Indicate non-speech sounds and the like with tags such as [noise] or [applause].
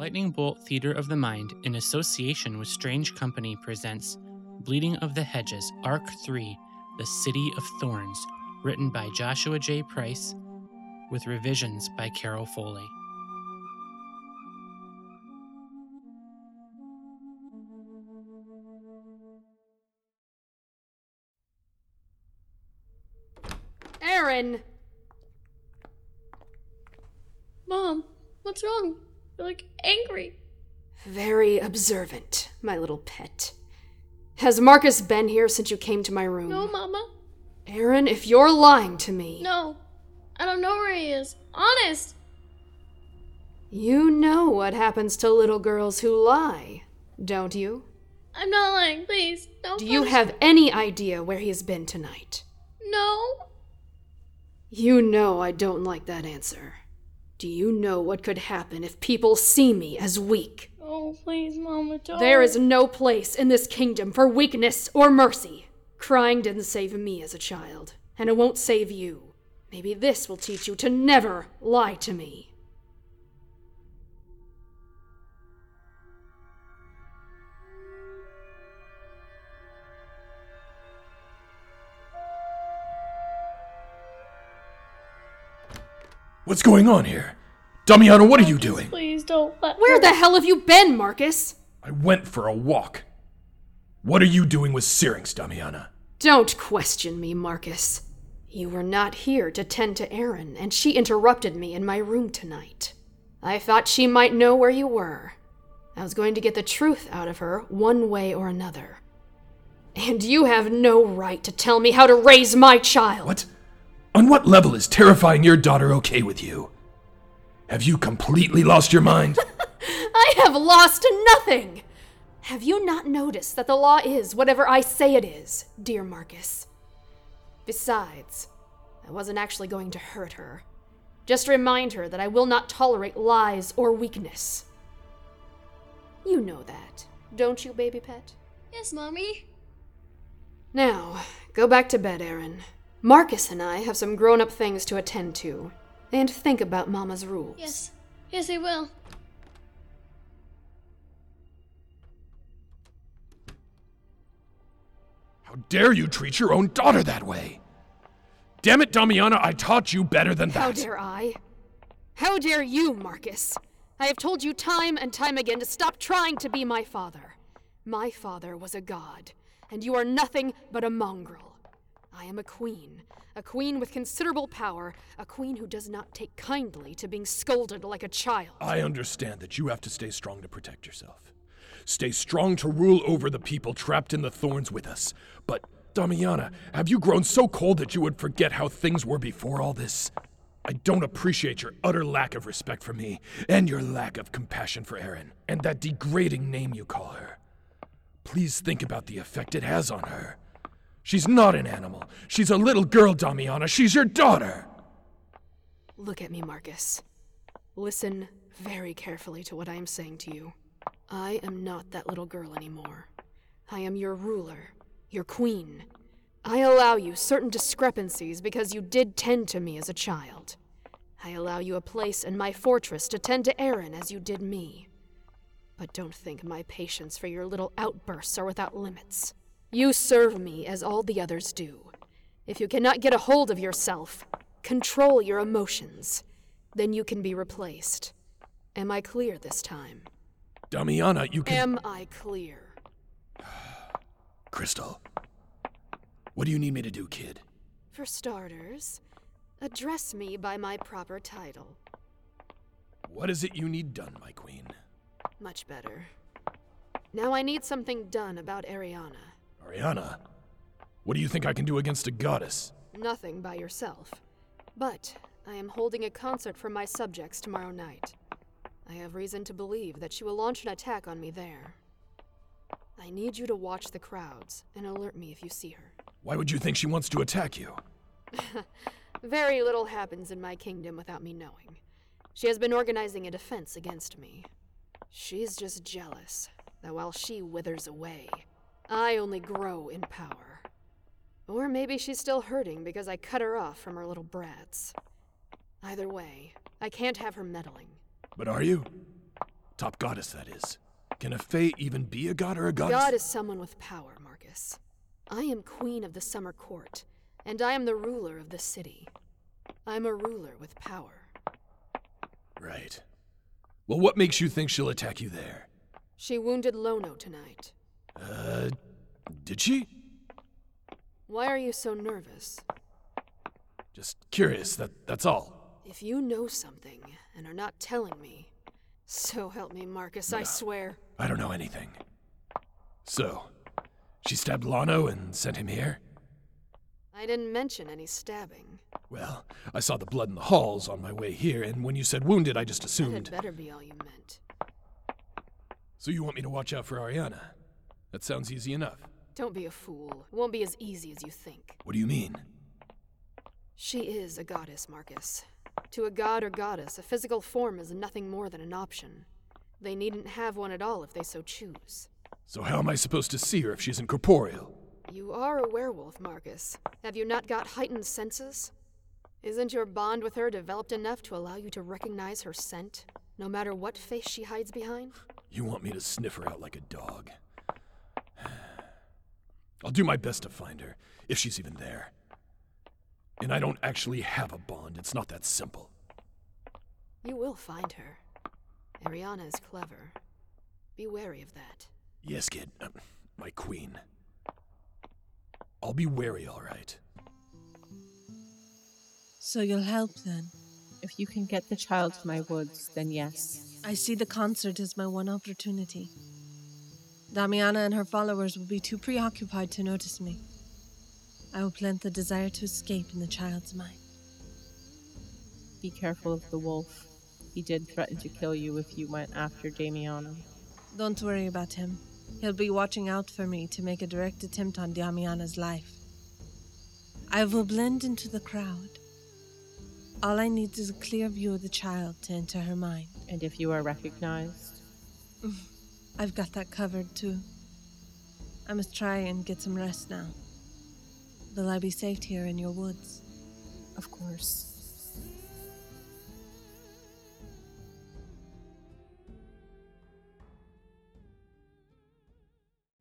Lightning Bolt Theater of the Mind, in association with Strange Company, presents Bleeding of the Hedges, Arc 3 The City of Thorns, written by Joshua J. Price, with revisions by Carol Foley. Erin! Mom, what's wrong? You're like angry. Very observant, my little pet. Has Marcus been here since you came to my room? No, Mama. Erin, if you're lying to me. No. I don't know where he is. Honest. You know what happens to little girls who lie, don't you? I'm not lying. Please, don't. Do you have any idea where he has been tonight? No. You know I don't like that answer. Do you know what could happen if people see me as weak? Oh, please, Mama, don't. There is no place in this kingdom for weakness or mercy. Crying didn't save me as a child, and it won't save you. Maybe this will teach you to never lie to me. What's going on here? Damiana, what are you doing? Please don't let. Where her- the hell have you been, Marcus? I went for a walk. What are you doing with Syrinx, Damiana? Don't question me, Marcus. You were not here to tend to Erin, and she interrupted me in my room tonight. I thought she might know where you were. I was going to get the truth out of her one way or another. And you have no right to tell me how to raise my child. What? On what level is terrifying your daughter okay with you? Have you completely lost your mind? [laughs] I have lost nothing. Have you not noticed that the law is whatever I say it is, dear Marcus? Besides, I wasn't actually going to hurt her. Just remind her that I will not tolerate lies or weakness. You know that, don't you, baby pet? Yes, Mommy. Now, go back to bed, Erin. Marcus and I have some grown up things to attend to. And think about Mama's rules. Yes. Yes, I will. How dare you treat your own daughter that way? Damn it, Damiana, I taught you better than that. How dare I? How dare you, Marcus? I have told you time and time again to stop trying to be my father. My father was a god, and you are nothing but a mongrel. I am a queen, a queen with considerable power, a queen who does not take kindly to being scolded like a child. I understand that you have to stay strong to protect yourself. Stay strong to rule over the people trapped in the thorns with us. But, Damiana, have you grown so cold that you would forget how things were before all this? I don't appreciate your utter lack of respect for me, and your lack of compassion for Erin, and that degrading name you call her. Please think about the effect it has on her. She's not an animal. She's a little girl, Damiana. She's your daughter. Look at me, Marcus. Listen very carefully to what I am saying to you. I am not that little girl anymore. I am your ruler, your queen. I allow you certain discrepancies because you did tend to me as a child. I allow you a place in my fortress to tend to Erin as you did me. But don't think my patience for your little outbursts are without limits. You serve me as all the others do. If you cannot get a hold of yourself, control your emotions, then you can be replaced. Am I clear this time? Damiana, you can. Am I clear? [sighs] Crystal. What do you need me to do, kid? For starters, address me by my proper title. What is it you need done, my queen? Much better. Now I need something done about Ariana. Ariana, what do you think I can do against a goddess? Nothing by yourself. But I am holding a concert for my subjects tomorrow night. I have reason to believe that she will launch an attack on me there. I need you to watch the crowds and alert me if you see her. Why would you think she wants to attack you? [laughs] Very little happens in my kingdom without me knowing. She has been organizing a defense against me. She's just jealous that while she withers away, I only grow in power. Or maybe she's still hurting because I cut her off from her little brats. Either way, I can't have her meddling. But are you? Top goddess, that is. Can a Fae even be a god or a goddess? God is someone with power, Marcus. I am queen of the summer court, and I am the ruler of the city. I'm a ruler with power. Right. Well, what makes you think she'll attack you there? She wounded Lono tonight. Uh, did she? Why are you so nervous? Just curious, that, that's all. If you know something and are not telling me, so help me, Marcus, I swear. I don't know anything. So, she stabbed Lano and sent him here? I didn't mention any stabbing. Well, I saw the blood in the halls on my way here, and when you said wounded, I just assumed. had better be all you meant. So you want me to watch out for Ariana? That sounds easy enough. Don't be a fool. It won't be as easy as you think. What do you mean? She is a goddess, Marcus. To a god or goddess, a physical form is nothing more than an option. They needn't have one at all if they so choose. So how am I supposed to see her if she's incorporeal? You are a werewolf, Marcus. Have you not got heightened senses? Isn't your bond with her developed enough to allow you to recognize her scent, no matter what face she hides behind? You want me to sniff her out like a dog? I'll do my best to find her, if she's even there. And I don't actually have a bond, it's not that simple. You will find her. Ariana is clever. Be wary of that. Yes, kid. Uh, my queen. I'll be wary, all right. So you'll help then? If you can get the child to my woods, then yes. I see the concert as my one opportunity. Damiana and her followers will be too preoccupied to notice me. I will plant the desire to escape in the child's mind. Be careful of the wolf. He did threaten to kill you if you went after Damiana. Don't worry about him. He'll be watching out for me to make a direct attempt on Damiana's life. I will blend into the crowd. All I need is a clear view of the child to enter her mind. And if you are recognized, [laughs] I've got that covered too. I must try and get some rest now. Will I be safe here in your woods? of course.